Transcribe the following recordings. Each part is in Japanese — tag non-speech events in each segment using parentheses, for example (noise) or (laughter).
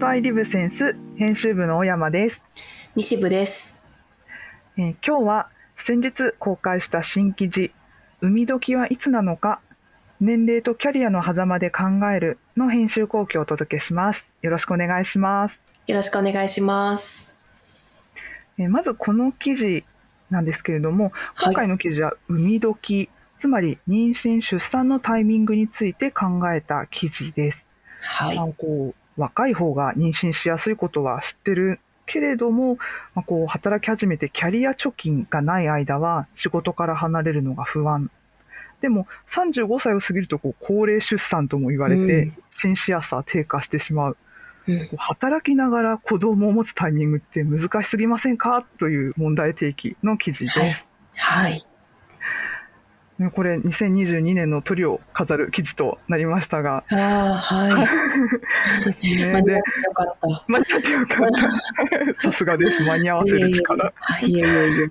バイリブセンス編集部の小山です、西部です。えー今日は先日公開した新記事「海時はいつなのか年齢とキャリアの狭間で考える」の編集後期をお届けしますよろしくお願いします、よろしくお願いします。えーまずこの記事なんですけれども今回の記事は「海時」つまり妊娠出産のタイミングについて考えた記事ですはい。まあ、こう若い方が妊娠しやすいことは知ってるけれども、まあ、こう働き始めてキャリア貯金がない間は仕事から離れるのが不安。でも35歳を過ぎるとこう高齢出産とも言われて、うん。妊娠しやすさは低下してしまう。うん。働きながら子供を持つタイミングって難しすぎませんか？という問題提起の記事です、はい。はい。ねこれ2022年のトリを飾る記事となりましたが、ああ、はい。(laughs) ね間に合ってでよかった。間に合ってよかった。(laughs) さすがです。間に合わせる力。はい、いえ (laughs) いえいえ。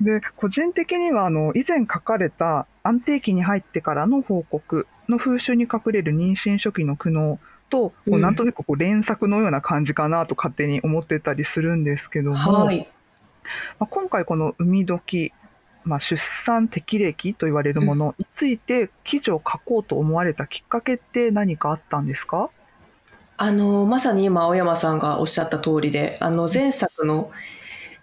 で、個人的には、あの、以前書かれた安定期に入ってからの報告の風習に隠れる妊娠初期の苦悩と、こううんなんとなくこう連作のような感じかなと勝手に思ってたりするんですけども、はい。まあ、今回この産み時、まあ、出産適齢期と言われるものについて記事を書こうと思われたきっかけって何かあったんですか？あの、まさに今、青山さんがおっしゃった通りで、あの、前作の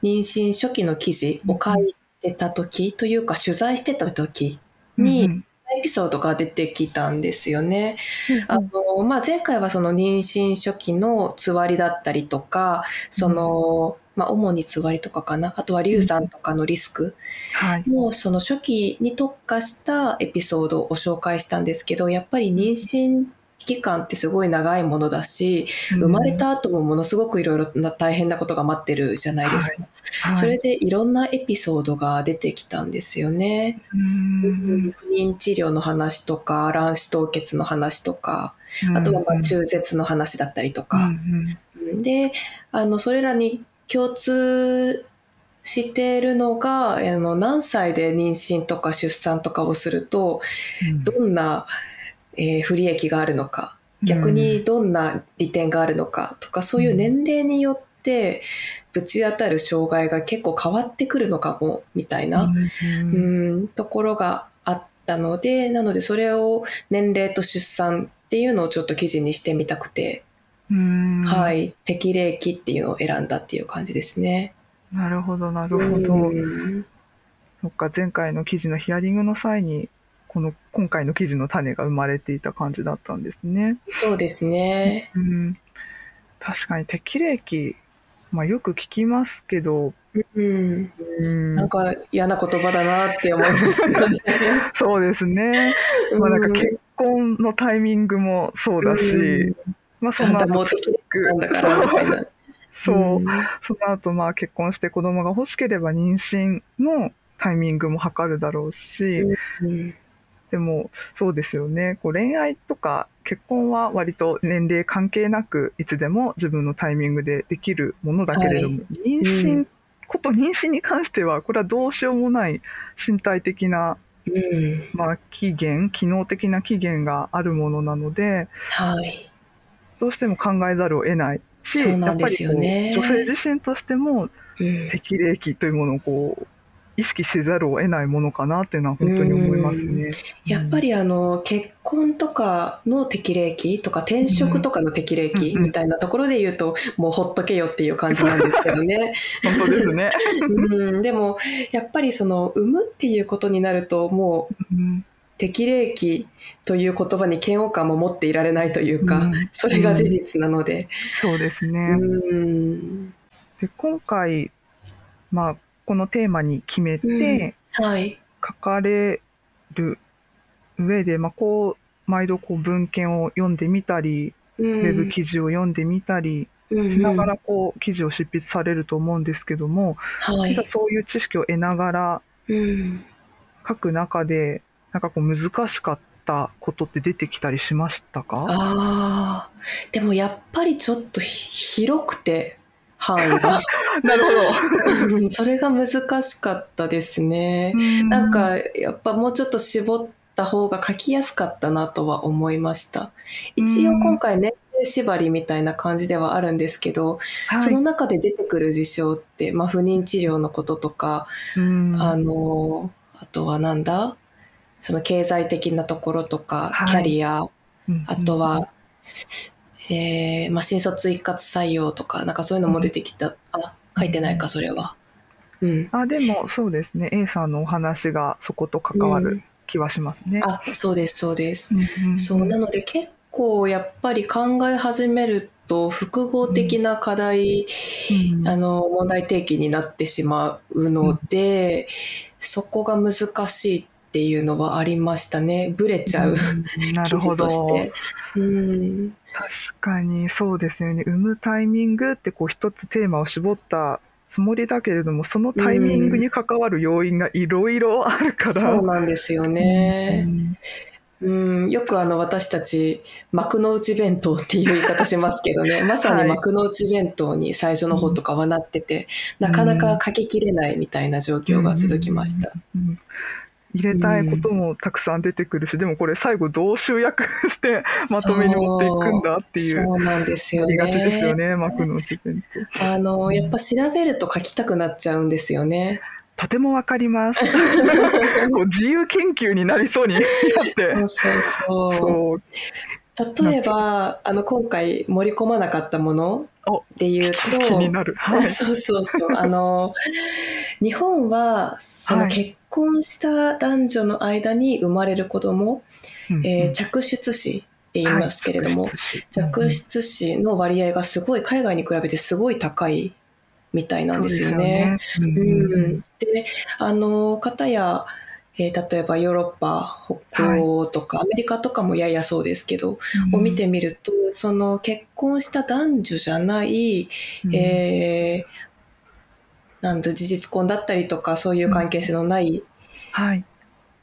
妊娠初期の記事を書いてた時というか、取材してた時に、うんエピソードが出てきたんですよね。うん。あのまあ、前回はその妊娠初期のつわりだったりとかその、まあ、主につわりとかかな。あとは流産とかのリスク。はい。のその初期に特化したエピソードを紹介したんですけどやっぱり妊娠期間ってすごい長いものだし生まれた後もものすごくいろいろな大変なことが待ってるじゃないですか、はい、それでいろんなエピソードが出てきたんですよね。うん。不妊治療の話とか卵子凍結の話とかあとはまあ中絶の話だったりとうん。か、うん。であのそれらに共通しているのがあの何歳で妊娠とか出産とかをするとうん。どんな、えー不利益があるのか逆にどんな利点があるのかとかそういう年齢によってぶち当たる障害が結構変わってくるのかもみたいな、うん。うんところがあったのでなのでそれを年齢と出産っていうのをちょっと記事にしてみたくて、うんはい。適齢期っていうのを選んだっていう感じですね。なるほどなるほど、うん。そっか前回の記事のヒアリングの際にこの今回の記事の種が生まれていた感じだったんですね。そうですね。うん、確かに適齢期、まあ、よく聞きますけど、うん、うん。なんか嫌な言葉だなって思いますけどね。(laughs) そうですね、まあ、なんかうん結婚のタイミングもそうだし、うんまあ、そあんたの後もう適齢期なんだからみたいな。そう、うん。その後まあ結婚して子供が欲しければ妊娠のタイミングも測るだろうし、うんでもそうですよね。こう恋愛とか結婚は割と年齢関係なくいつでも自分のタイミングでできるものだけれども、妊娠、うんこと妊娠に関してはこれはどうしようもない身体的な、うん。まあ、期限機能的な期限があるものなのではい。どうしても考えざるを得ない。しそうなんですよね。やっぱりこう女性自身としてもうん。適齢期というものをこう意識せざるを得ないものかなっていうのは本当に思いますね。やっぱりあの結婚とかの適齢期とか転職とかの適齢期うん。みたいなところで言うともうほっとけよっていう感じなんですけどね。(laughs) 本当ですね。(laughs) うん、でもやっぱりその産むっていうことになるともううん適齢期という言葉に嫌悪感も持っていられないというか、うん。それが事実なので。そうですね。うん。で今回、まあ、このテーマに決めてはい。書かれる上で、まあ、こう毎度こう文献を読んでみたり、ウウェブ記事を読んでみたりしながらこう記事を執筆されると思うんですけども、はい。そういう知識を得ながらうん。書く中でなんかこう難しかったことって出てきたりしましたか？ああでもやっぱりちょっとひ広くて範囲が。(laughs) なるほうんそれが難しかったですね。ど。なんかやっぱもうちょっと絞った方が書きやすかったなとは思いました。一応今回年性縛りみたいな感じではあるんですけど、はい。その中で出てくる事象って、まあ、不妊治療のこととか、うん。あのあとはなんだ？その経済的なところとか、はい。キャリアうんあとは、えーまあ、新卒一括採用とかなんかそういうのも出てきた、あ書いてないかそれは。うん、あでもそうですね。A さんのお話がそこと関わる気はしますね。あそうですそうです。うんうんそうなので結構やっぱり考え始めると複合的な課題、うんあの問題提起になってしまうので、そこが難しいっていうのはありましたね。ブレちゃう、うんな記るほど。うん確かにそうですよね。産むタイミングってこう一つテーマを絞ったつもりだけれどもそのタイミングに関わる要因がいろいろあるから。そうなんですよね。うん。うん、よくあの私たち幕の内弁当っていう言い方しますけどね。(laughs) まさに幕の内弁当に最初の方とかはなってて、なかなか書ききれないみたいな状況が続きました。うんうん入れたいこともたくさん出てくるし、でもこれ最後どう集約 (laughs) してまとめに持っていくんだっていうそうなんですよありがちですよね。ね幕の内弁当。あのやっぱ調べると書きたくなっちゃうんですよね。とてもわかります。(laughs) こう自由研究になりそうになって。そうそうそう。そう例えばあの今回盛り込まなかったものおで言う気と。(laughs) はい。そうそうそう。あの、日本は、そのはい結婚した男女の間に生まれる子供、うんえー着出子って言いますけれども、はい着出子の割合がすごい、海外に比べてすごい高いみたいなんですよね。。そうよねううんん。で、あの、方や、えー例えばヨーロッパ、北欧とか、アメリカとかもややそうですけど、を見てみると、その結婚した男女じゃない、うん。えーなんだ事実婚だったりとかそういう関係性のないはい。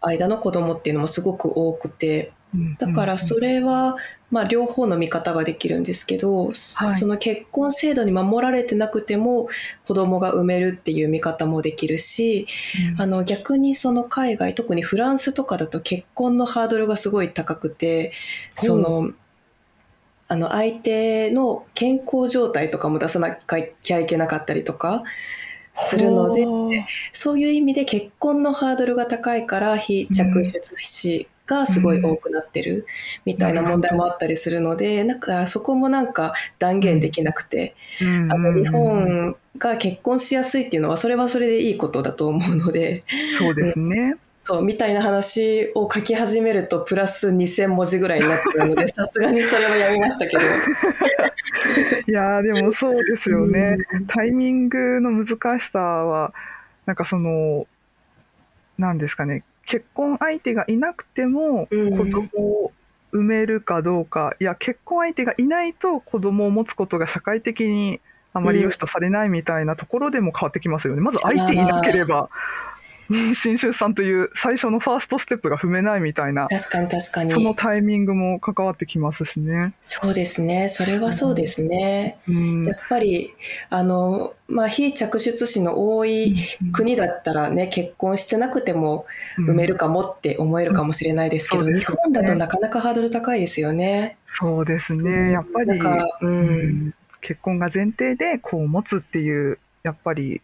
間の子供っていうのもすごく多くてうんだからそれは、まあ、両方の見方ができるんですけど、その結婚制度に守られてなくても子供が産めるっていう見方もできるしうん。あの逆にその海外特にフランスとかだと結婚のハードルがすごい高くてそのあの相手の健康状態とかも出さなきゃいけなかったりとかするのでそういう意味で結婚のハードルが高いから非着出子がすごい多くなってるみたいな問題もあったりするのでだからそこもなんか断言できなくてうんあの日本が結婚しやすいっていうのはそれはそれでいいことだと思うのでそうですね。そうみたいな話を書き始めるとプラス2,000文字ぐらいになっちゃうので (laughs) さすがにそれはやめましたけど。いやーでもそうですよね。うんタイミングの難しさは、なんかその、なんですかね、結婚相手がいなくてもうん。子供を産めるかどうか、いや、結婚相手がいないと子供を持つことが社会的にあまり良しとされないみたいなところでも変わってきますよね。まず相手いなければ、妊娠出産という最初のファーストステップが踏めないみたいな、確かに確かそのにタイミングも関わってきますしね。そうですね。それはそうですね。うん。やっぱりあの、まあ、非着出子の多い国だったらね結婚してなくても産めるかもって思えるかもしれないですけど、うん日本だとなかなかハードル高いですよね。そうですね、やっぱり、なんか、ううん。ん結婚が前提で子を持つっていう、やっぱり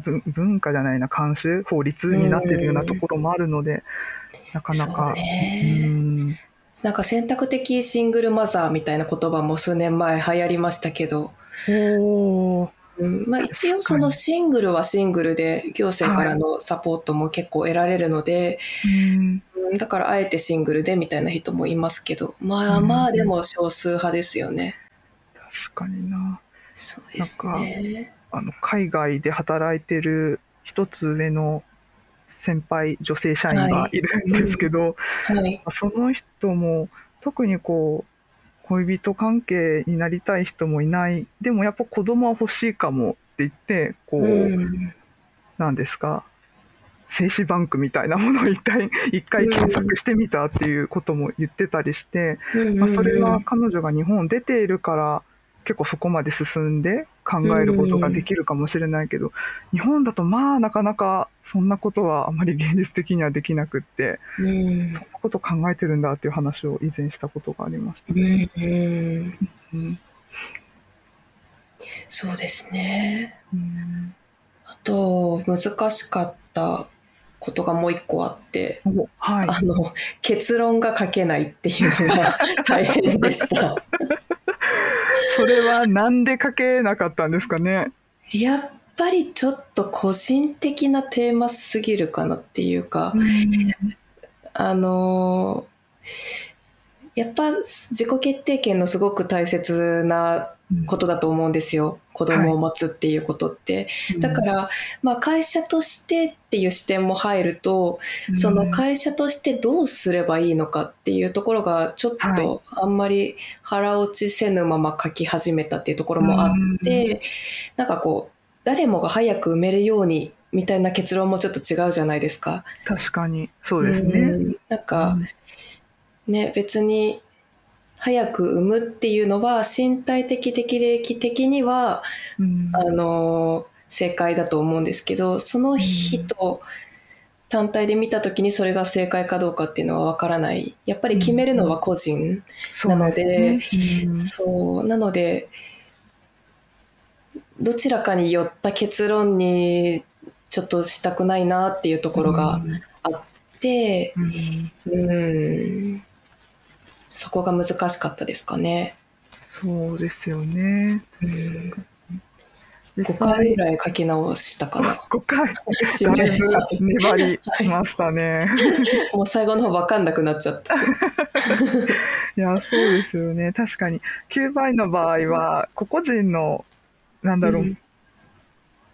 文文化じゃないな、慣習、法律になってるようなところもあるので、なかなか。ね。うん。なんか選択的シングルマザーみたいな言葉も数年前流行りましたけど、うん。まあ、一応そのシングルはシングルで行政からのサポートも結構得られるので、うん。うん。だからあえてシングルでみたいな人もいますけど。まあうん。まあでも少数派ですよね。確かにな。そうですね。あの海外で働いてる一つ上の先輩女性社員がいるんですけど、はい。その人も特にこう恋人関係になりたい人もいない。でもやっぱ子供は欲しいかもって言ってこう、うんなんですか。精子バンクみたいなものを一回一回検索してみたっていうことも言ってたりして、まあ、それは彼女が日本を出ているから結構そこまで進んで考えることができるかもしれないけど、日本だとまあなかなかそんなことはあまり現実的にはできなくって、うんそんなこと考えてるんだっていう話を以前したことがありましたう。んうんうんそうですね。うんあと難しかったことがもう一個あって、おはい。あの結論が書けないっていうのが大変でした。それはなんで書けなかったんですかね？やっぱりちょっと個人的なテーマすぎるかなっていうか、あのやっぱ自己決定権のすごく大切なことだと思うんですよ子供を持つっていうことって、だから、まあ、会社としてっていう視点も入ると、その会社としてどうすればいいのかっていうところがちょっとあんまり腹落ちせぬまま書き始めたっていうところもあって、なんかこう誰もが早く埋めるようにみたいな結論もちょっと違うじゃないですか。確かに。そうですね。うん。なんか、ね別に早く産むっていうのは身体的適齢期的にはうん。あの正解だと思うんですけどその人単体で見た時にそれが正解かどうかっていうのは分からない。やっぱり決めるのは個人、なのでそうなのでどちらかによった結論にちょっとしたくないなっていうところがあって、うん。うん、そこが難しかったですかね。そうですよね。うん、実5回ぐらい書き直したかな。5回締め粘りましたね。(laughs) もう最後の方分かんなくなっちゃった。いや、そうですよね。確かに。9倍の場合は、個々人の、なんだろう、うん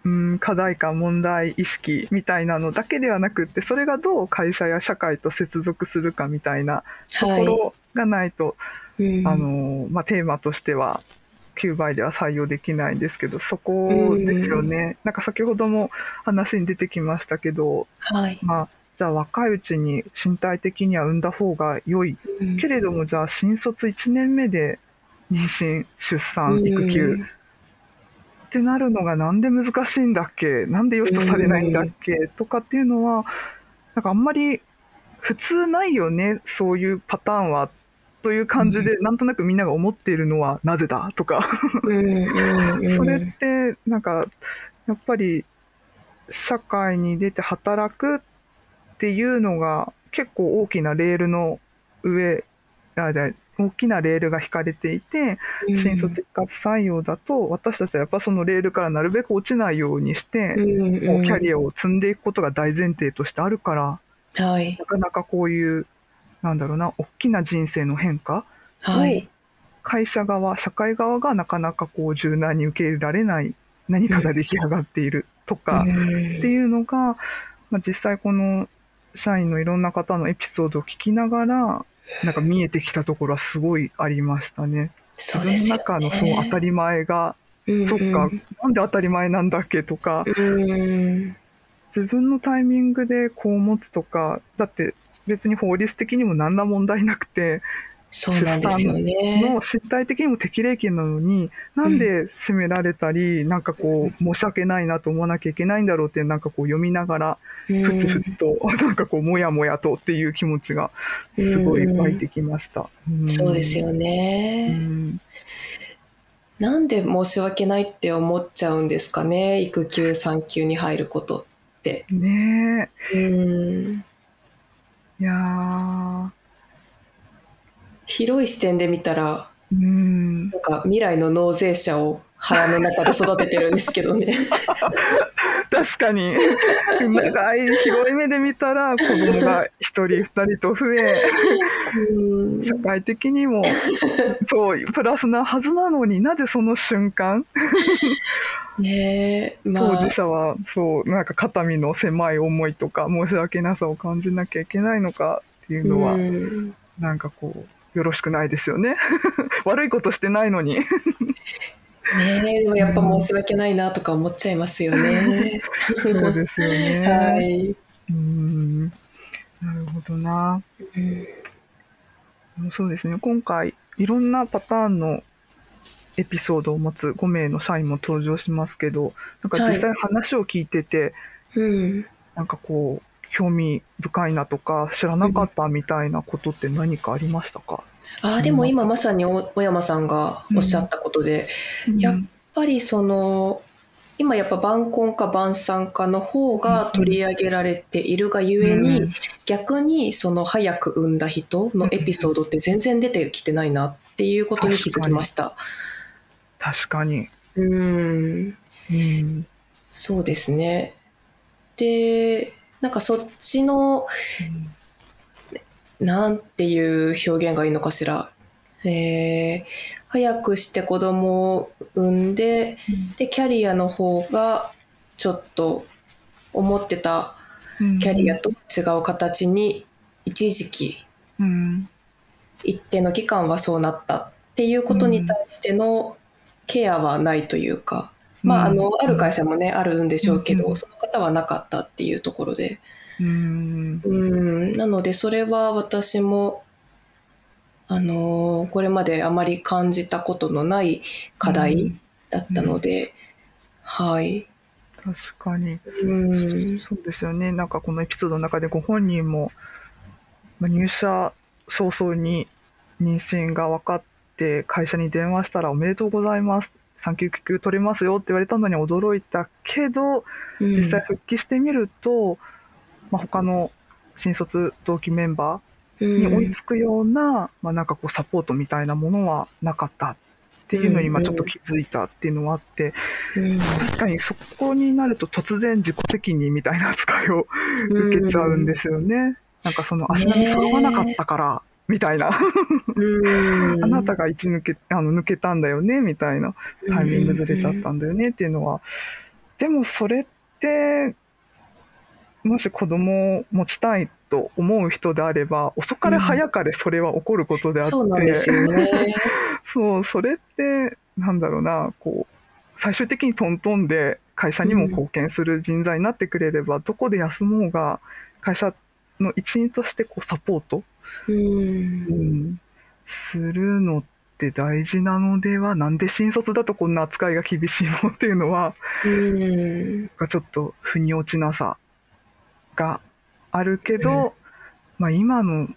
うん、課題感、問題意識みたいなのだけではなくって、それがどう会社や社会と接続するかみたいなところがないと、い。うんあのまあ、テーマとしては9倍では採用できないんですけど、そこですよね。なんか先ほども話に出てきましたけど、はい。まあ、じゃあ若いうちに身体的には産んだ方が良いうんけれども、じゃあ新卒1年目で妊娠、出産、育休ってなるのがなんで難しいんだっけ？なんで良しとされないんだっけ？とかっていうのは、なんかあんまり普通ないよね、そういうパターンは。という感じで、なんとなくみんなが思っているのはなぜだ？とか、それってなんかやっぱり社会に出て働くっていうのが結構大きなレールの上あじゃあ大きなレールが引かれていて新卒一括採用だと私たちはやっぱそのレールからなるべく落ちないようにしてもうキャリアを積んでいくことが大前提としてあるからアはい。なかなかこういうなんだろうな大きな人生の変化はい。会社側、社会側がなかなかこう柔軟に受け入れられない何かが出来上がっているとかっていうのが、まあ、実際この社員のいろんな方のエピソードを聞きながら、なんか見えてきたところはすごいありましたね。そうですよ自分の中のそう当たり前が、うん。そっか、なんで当たり前なんだっけとか、うん。自分のタイミングでこう持つとか、だって別に法律的にも何ら問題なくて、そうなんですよね。の身体的にも適齢期なのに、なんで責められたり、なんかこう、申し訳ないなと思わなきゃいけないんだろうって、なんかこう読みながら、うん。ふつふつと、なんかこう、もやもやとっていう気持ちが、すごい湧いてきました。ん。そうですようね、ん。なんで申し訳ないって思っちゃうんですかね？育休産休に入ることって。ねうん。え、いやー、広い視点で見たらうん、なんか未来の納税者を腹の中で育ててるんですけどね。(laughs) 確かに、長い広い目で見たら、子供が一人、二人と増え、うん。社会的にも、そう、プラスなはずなのになぜその瞬間、ねまあ。事者はそうなんか肩身の狭い思いとか申し訳なさを感じなきゃいけないのかっていうのは、うん。なんかこうよろしくないですよね。(laughs) 悪いことしてないのに。ねえでもやっぱ申し訳ないなとか思っちゃいますよね。そうですよね、(laughs) はい。うん。なるほどな。うん。そうですね。今回いろんなパターンのエピソードを持つ5名の社員も登場しますけど、なんか実際話を聞いてて、うん。なんかこう、興味深いなとか、知らなかったみたいなことって何かありましたか、ああ、でも今まさにお小山さんがおっしゃったことで、やっやっぱりその、今やっぱ晩婚か晩産かの方が取り上げられているがゆえに、うん逆にその早く産んだ人のエピソードって全然出てきてないなっていうことに気づきました。確かに。うん。うん。そうですね。で、なんかそっちの、なんていう表現がいいのかしら。えー早くして子供を産んで、で、キャリアの方がちょっと思ってたうんキャリアと違う形に一時期うん。一定の期間はそうなったっていうことに対してのケアはないというか、まあ、あの、ある会社もね、あるんでしょうけど、うんその方はなかったっていうところで。うん。うん、なので、それは私も、あのーこれまであまり感じたことのない課題だったので、はい。確かに。うん、そうですよね。なんかこのエピソードの中でご本人も、まあ入社早々に妊娠が分かって会社に電話したらおめでとうございます。産休育休取れますよって言われたのに驚いたけど、うん。実際復帰してみると、まあ、他の新卒同期メンバーに追いつくような、まあ、なんかこうサポートみたいなものはなかったっていうのに今ちょっと気づいたっていうのはあって、うん。確かにそこになると突然自己責任みたいな扱いを受けちゃうんですよね。なんかその足並み揃わなかったから、(laughs) みたいな。うんあなたが一抜け、あの抜けたんだよね、みたいな。タイミングずれちゃったんだよねっていうのは。でもそれって、もし子供を持ちたいと思う人であれば、遅かれ早かれそれは起こることであって、そうなんですよね。(laughs) そう、それって、なんだろうな、こう、最終的にトントンで会社にも貢献する人材になってくれれば、どこで休もうが、会社の一員としてこうサポート、ううん。ん、するのって大事なのでは、なんで新卒だとこんな扱いが厳しいのっていうのは、うん。がちょっと腑に落ちなさがあるけど、まあ、今の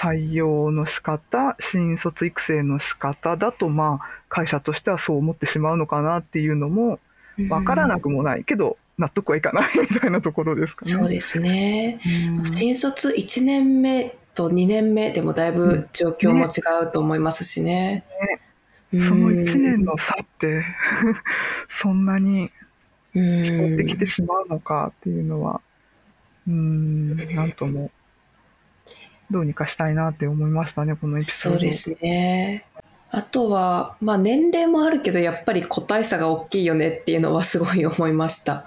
採用の仕方新卒育成の仕方だとまあ会社としてはそう思ってしまうのかなっていうのも分からなくもないけど納得はいかないみたいなところですかね。そうですね。うん新卒1年目と2年目でもだいぶ状況も違うと思いますしね。その1年の差って (laughs) そんなにうん違ってきてしまうのかっていうのはうんなんともどうにかしたいなって思いましたねこのエピソード。そうですね。あとは、まあ年齢もあるけど、やっぱり個体差が大きいよねっていうのはすごい思いました。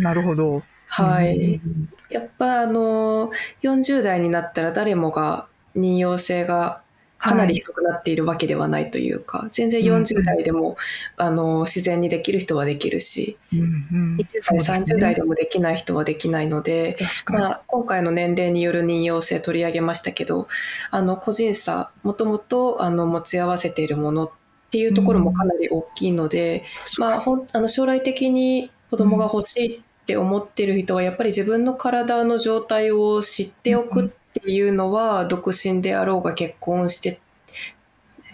なるほど。はい。うん。やっぱあの、40代になったら誰もが妊用性がかなり低くなっているわけではないというか、全然40代でも、あの、自然にできる人はできるし、うんうん。20代、30代でもできない人はできないので、まあ、今回の年齢による妊用性取り上げましたけどあの個人差もともとあの持ち合わせているものっていうところもかなり大きいので、まあ、ほんあの将来的に子供が欲しいって思っている人はやっぱり自分の体の状態を知っておくっていうのは独身であろうが結婚して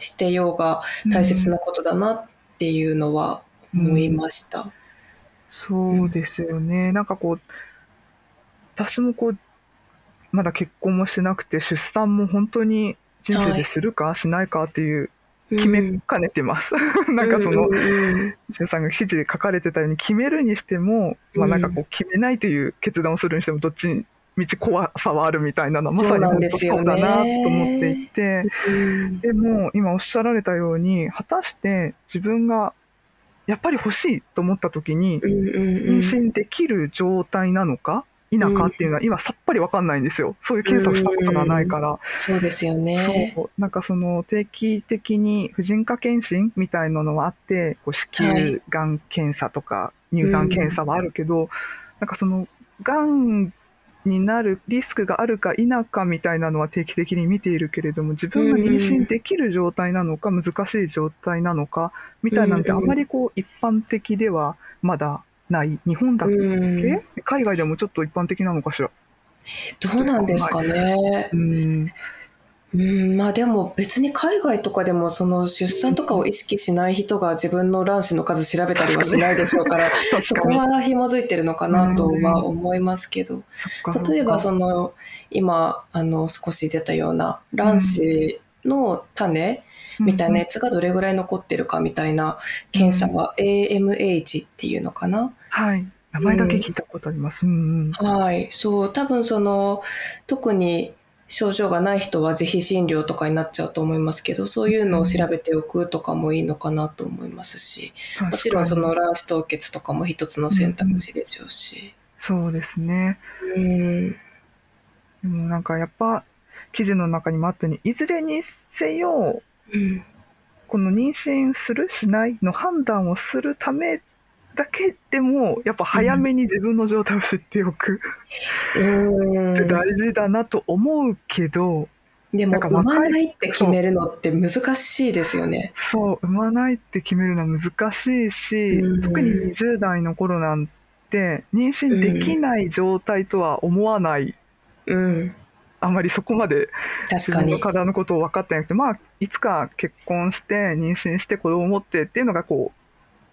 してようが大切なことだなっていうのは思いました。そうですよね。なんかこう、私もこう、まだ結婚もしなくて、出産も本当に人生でするか、しないかっていう、決めかねてます。なんかその、うんさんが記事で書かれてたように、決めるにしても、まあなんかこう、決めないという決断をするにしても、どっちに道怖さはあるみたいなのは、まさに本当そうだなと思っていて、うん。でも今おっしゃられたように果たして自分がやっぱり欲しいと思った時にうんうんうん。妊娠できる状態なのか否かっていうのは今さっぱり分かんないんですよ。そういう検査をしたことがないから、そうですよね。そう。なんかその定期的に婦人科検診みたいなのはあってこう子宮がん検査とか乳がん検査はあるけど、なんかそのがんになるリスクがあるか否かみたいなのは定期的に見ているけれども自分が妊娠できる状態なのか難しい状態なのかみたいなんてあまりこう一般的ではまだない。日本だけ、うん。海外でもちょっと一般的なのかしら？どうなんですかね。う。ん。うん、まあでも別に海外とかでもその出産とかを意識しない人が自分の卵子の数調べたりはしないでしょうから、(laughs) そこは紐づいてるのかなとは思いますけど、例えばその今あの少し出たような卵子の種みたいなやつがどれぐらい残ってるかみたいな検査は AMH っていうのかな？はい。名前だけ聞いたことあります。うんうん。はい、そう、多分その、特に症状がない人は自費診療とかになっちゃうと思いますけど、そういうのを調べておくとかもいいのかなと思いますし、もちろんその卵子凍結とかも一つの選択肢でしょうし。そうですね。うん、でもなんかやっぱ記事の中にもあったようにいずれにせようん、この妊娠するしないの判断をするためだけでもやっぱ早めに自分の状態を知っておく。うん。っ (laughs) て大事だなと思うけど、でも産まないって決めるのって難しいですよね。そう産まないって決めるのは難しいし、うん。特に20代の頃なんて妊娠できない状態とは思わない、うん、あんまりそこまで確かに。自分の。体のことを分かってなくて、まあ、いつか結婚して妊娠して子供を持ってっていうのがこう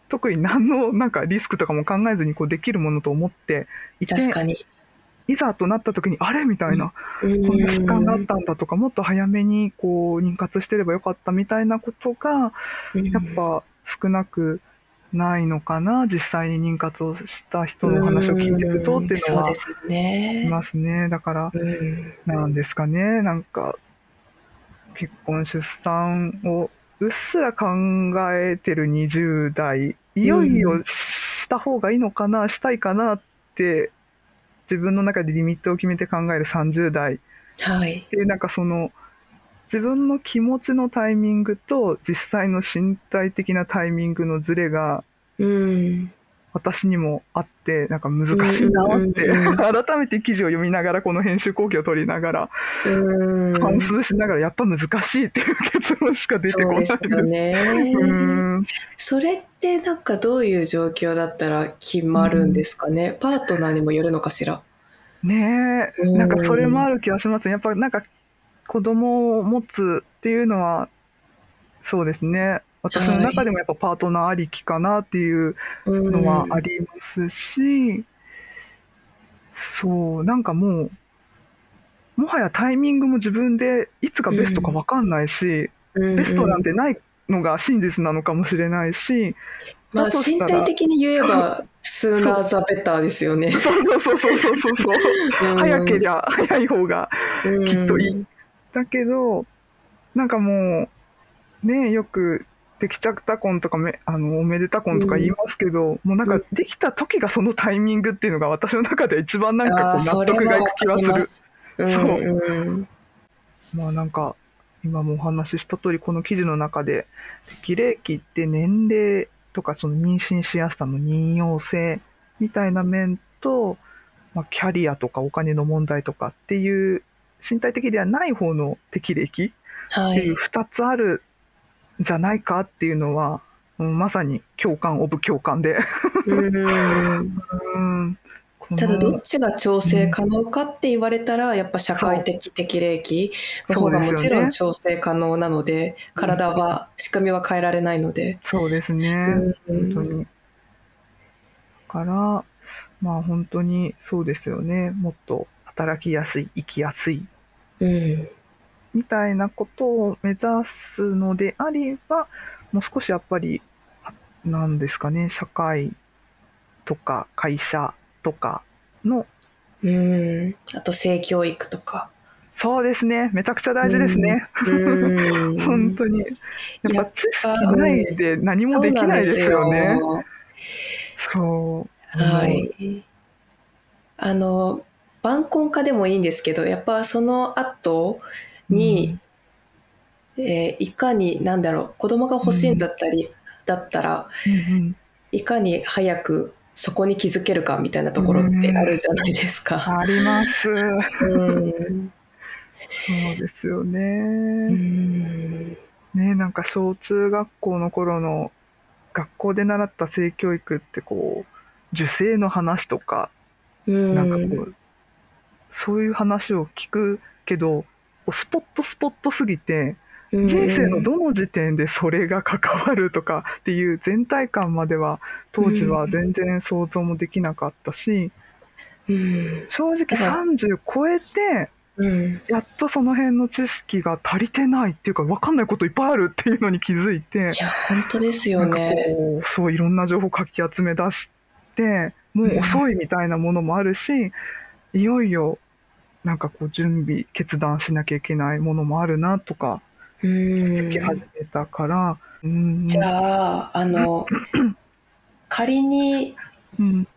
特に何のなんかリスクとかも考えずにこうできるものと思っていて確かに。いざとなった時にあれみたいな、うんこんな疾患があったんだとかもっと早めにこう妊活してればよかったみたいなことがやっぱ少なくないのかな実際に妊活をした人の話を聞いていくとっていうのはそうですね。ますね。だからうん。なんですかね、なんか、結婚、出産をうっすら考えてる20代、いよいよした方がいいのかな、したいかなって、自分の中でリミットを決めて考える30代っはい。ていう、なんかその、自分の気持ちのタイミングと実際の身体的なタイミングのズレがうん。私にもあってなんか難しいなってうん (laughs) 改めて記事を読みながらこの編集後期を取りながらうん。反数しながらやっぱ難しいっていう結論しか出てこないそうですよね。うんそれってなんかどういう状況だったら決まるんですかね？パートナーにもよるのかしら？ねえうんなんかそれもある気がしますねやっぱなんか子供を持つっていうのはそうですね私の中でもやっぱパートナーありきかなっていううん。のはありますし、そうなんかもうもはやタイミングも自分でいつがベストか分かんないし、ベストなんてないのが真実なのかもしれないし、まあ身体的に言えば、スーナーザベターですよね。そう。そうそうそうそうそう、う。ん。早けりゃ早い方がききっといい。だけどなんかもうねよくできちゃった婚とかめあのおめでた婚とか言いますけど、もうなんかできた時がそのタイミングっていうのが私の中で一番なんかこう納得がいく気はする。そう。うん。まあなんか今もお話しした通りこの記事の中で適齢期って年齢とかその妊娠しやすさの妊用性みたいな面と、まあ、キャリアとかお金の問題とかっていう身体的ではない方の適齢期はい。っていう2つあるんじゃないかっていうのは、うんまさに共感オブ共感で。うんただどっちが調整可能かって言われたらやっぱ社会的適齢期の方がもちろん調整可能なので体は仕組みは変えられないので、そうですね。うん本当に。だから、まあ本当にそうですよね。もっと働きやすい、生きやすい、うんみたいなことを目指すのであれば、もう少しやっぱり、あなんですかね、社会とか会社とかの、うん、あと性教育とか。そうですね、めちゃくちゃ大事ですね。うん (laughs) 本当に。ややっっぱ知識ないで何もできないですよね。そう。はい。あの、晩婚化でもいいんですけど、やっぱその後に、えーいかに、なんだろう、子供が欲しいんだったり、だったら、うんうん。いかに早くそこに気づけるかみたいなところってあるじゃないですか。あります。うん。そうですようね。ん。ね、なんか小中学校の頃の学校で習った性教育ってこう、受精の話とか、うん。なんかこう、そういう話を聞くけど、スポットスポットすぎて、人生のどの時点でそれが関わるとかっていう全体感までは当時は全然想像もできなかったし、うん正直だから30超えて、うん。やっとその辺の知識が足りてないっていうか分かんないこといっぱいあるっていうのに気づいていや本当ですよね。そういろんな情報をかき集め出してもう遅いみたいなものもあるし、いよいよなんかこう準備決断しなきゃいけないものもあるなとかう聞きん始めたから、うん。じゃああの (clears throat) 仮にうん。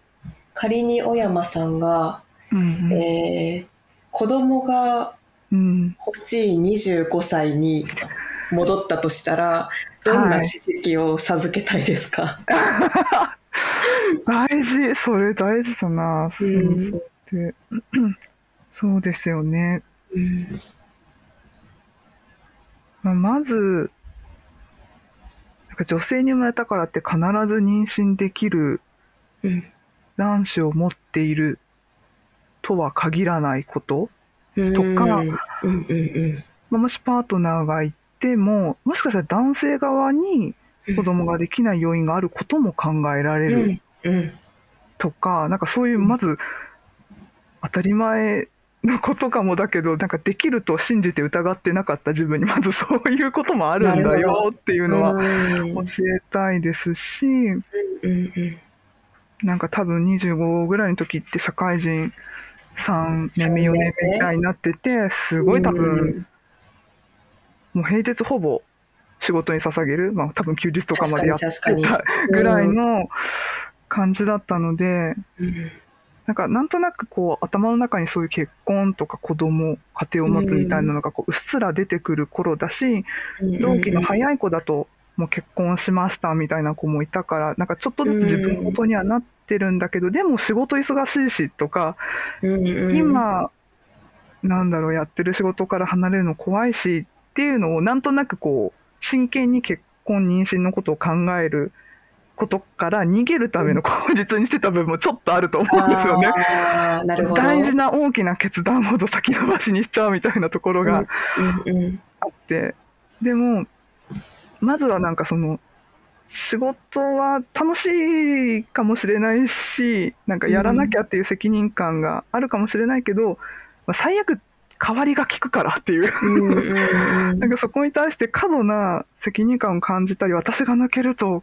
仮に小山さんが、うんえー子供がうん。欲しい25歳に戻ったとしたらどんな知識を授けたいですか、(laughs) 大事。それ大事だな、うんそうですよね。うん。まあまず、なんか女性に生まれたからって必ず妊娠できるうん。卵子を持っているとは限らないこと、うん。とかまあ、もしパートナーがいても、もしかしたら男性側に子供ができない要因があることも考えられうるとか、なんかそういう、まず当たり前のことかもだけど、なんかできると信じて疑ってなかった自分に、まずそういうこともあるんだよっていうのはうん。教えたいですし、うんうんなんか多分25ぐらいの時って社会人3年目4年目みたいになっててすごい多分もう平日ほぼ仕事に捧げる、まあ、多分休日とかまでやってたぐらいの感じだったのでうんなんかなんとなくこう頭の中にそういう結婚とか子供家庭を持つみたいなのがこううっすら出てくる頃だしうん。同期の早い子だともう結婚しましたみたいな子もいたからなんかちょっとずつ自分のことにはなってるんだけどでも仕事忙しいしとか今なんだろうやってる仕事から離れるの怖いしっていうのをなんとなくこう真剣に結婚妊娠のことを考えることから逃げるための口実にしてた部分もちょっとあると思うんですよね。大事な大きな決断ほど先延ばしにしちゃうみたいなところがあって、でもまずはなんかその仕事は楽しいかもしれないしなんかやらなきゃっていう責任感があるかもしれないけど、まあ、最悪代わりが効くからっていう。(laughs) なんかそこに対して過度な責任感を感じたり私が抜けると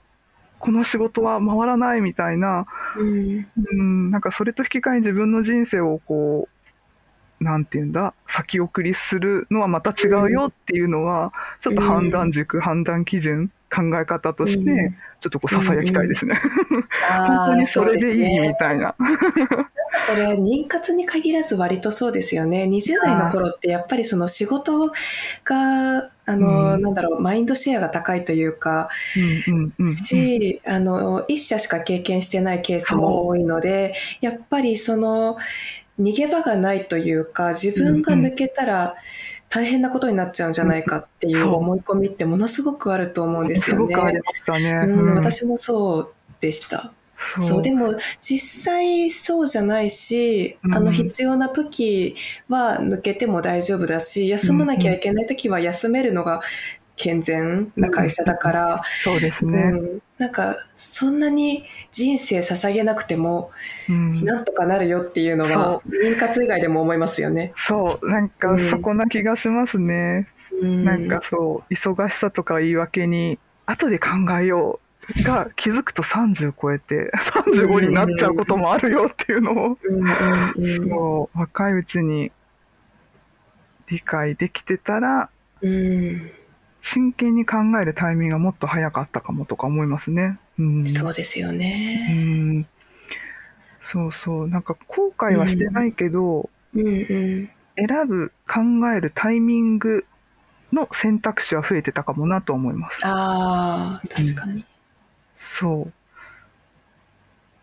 この仕事は回らないみたいな。うん。うん、なんかそれと引き換えに自分の人生をこう、なんていうんだ、先送りするのはまた違うよっていうのは、ちょっと判断軸、判断基準、考え方として、うん。ちょっとこう、ささやきたいですね。あ (laughs) 本当ーにそれでいいみたいな。それ妊活に限らず割とそうですよね。20代の頃ってやっぱりその仕事があの、うん。なんだろうマインドシェアが高いというか、うんうんうんうん。し、あの一社しか経験してないケースも多いのでやっぱりその逃げ場がないというか自分が抜けたら大変なことになっちゃうんじゃないかっていう思い込みってものすごくあると思うんですよね。うん、うん。私もそうでした。そう。でも実際そうじゃないし、うんあの必要な時は抜けても大丈夫だし休まなきゃいけない時は休めるのが健全な会社だから、そうですね。うん。なんかそんなに人生捧げなくてもうん。なんとかなるよっていうのは妊活以外でも思いますよね。そう、なんかうん。そこな気がしますね。うん。なんかそう、忙しさとか言い訳に、後で考えようが気づくと30超えて、35になっちゃうこともあるよっていうのを、う若いうちに理解できてたら、うん真剣に考えるタイミングがもっと早かったかもとか思いますね。うん。そうですようね。ん。そうそう。なんか後悔はしてないけど、うんうん選ぶ、考えるタイミングの選択肢は増えてたかもなと思います。ああ確かに。そう。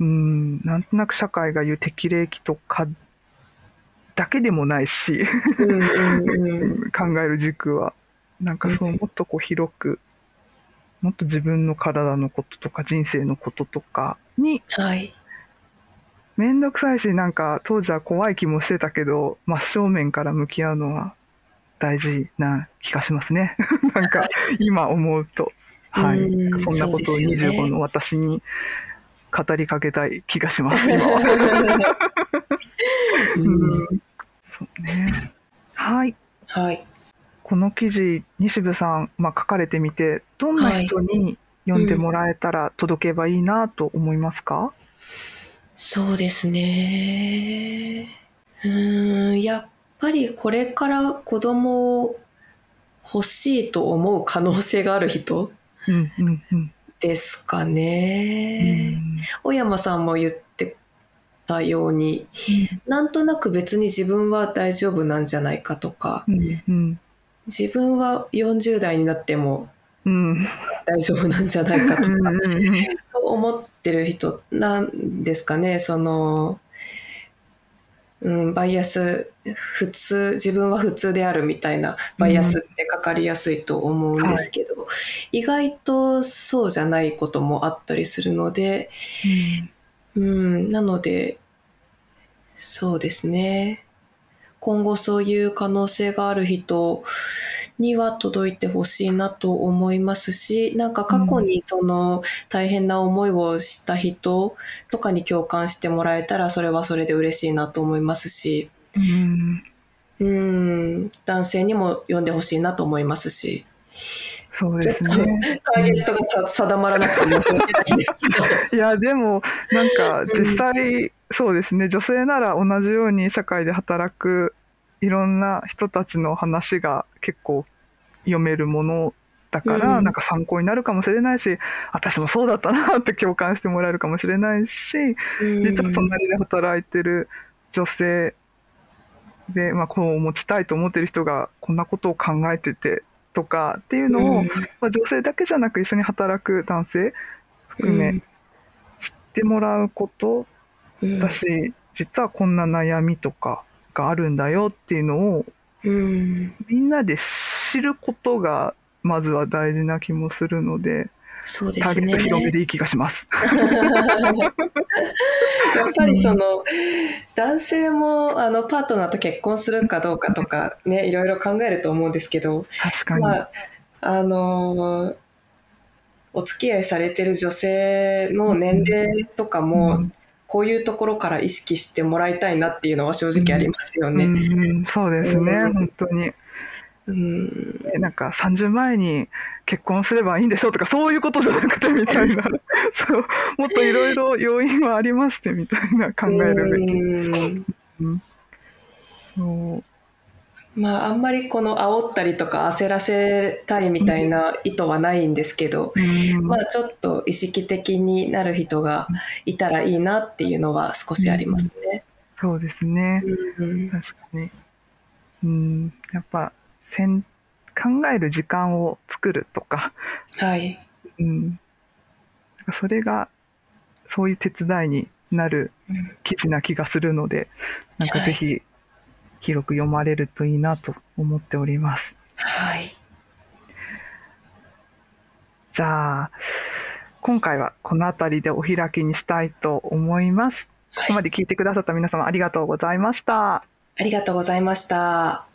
うん、なんとなく社会が言う適齢期とかだけでもないし、うんうんうん (laughs) 考える軸は。なんかそう、もっとこう広く、もっと自分の体のこととか人生のこととかに、はい。めんどくさいし、なんか当時は怖い気もしてたけど、真正面から向き合うのは大事な気がしますね。(laughs) なんか (laughs) 今思うと。はい。うんそんなことをそうですよね25の私に語りかけたい気がします、今は。うんうんそうね。はい。はい。この記事、西部さん、まあ、書かれてみて、どんな人に読んでもらえたら届けばいいなと思いますか、そうですね。うーん、やっぱりこれから子供を欲しいと思う可能性がある人うんうんうんですかうね。ん。小山さんも言ってたように、なんとなく別に自分は大丈夫なんじゃないかとか、うんうん。自分は40代になってもうん。うん大丈夫なんじゃないかとか、うんうん。そう思ってる人なんですかね、その、うん、バイアス、普通、自分は普通であるみたいなバイアスってかかりやすいと思うんですけど、意外とそうじゃないこともあったりするので、うん、なので、そうですね。今後そういう可能性がある人には届いてほしいなと思いますし、なんか過去にその大変な思いをした人とかに共感してもらえたらそれはそれで嬉しいなと思いますし、うん。うん、男性にも読んでほしいなと思いますし、そうですね。ターゲットがさ定まらなくて申し訳ないんですけど。いや、でも、なんか、実際、そうですね、女性なら同じように社会で働くいろんな人たちの話が結構読めるものだから、うんなんか参考になるかもしれないし、私もそうだったなって共感してもらえるかもしれないし、実は隣で働いてる女性で、まあ、子を持ちたいと思ってる人がこんなことを考えててとかっていうのを、うんまあ、女性だけじゃなく一緒に働く男性含め、うん知ってもらうことうんだし、実はこんな悩みとかがあるんだよっていうのをうんみんなで知ることがまずは大事な気もするので、そうですねターゲット。広めでいい気がします。(laughs) (laughs) やっぱりその、男性もあのパートナーと結婚するかどうかとかねいろいろ考えると思うんですけど。まああのお付き合いされてる女性の年齢とかも、うんこういうところから意識してもらいたいなっていうのは正直ありますよね。うんうんそうですね、うん本当に。うん。えなんか30前に結婚すればいいんでしょとかそういうことじゃなくてみたいな。(laughs) そう。もっといろいろ要因はありましてみたいな考えるべき。うん。うん。そう。まああんまりこの煽ったりとか焦らせたいみたいな意図はないんですけど、うん。まあちょっと意識的になる人がいたらいいなっていうのは少しありますね。そうですね、うん。確かに。うん、やっぱせん考える時間を作るとか、はい。うん、なんかそれがそういう手伝いになるうん記事な気がするので、なんかぜひ広く読まれるといいなと思っております。はい。じゃあ、今回はこの辺りでお開きにしたいと思います。ここまで聞いてくださった皆様ありがとうございました。ありがとうございました。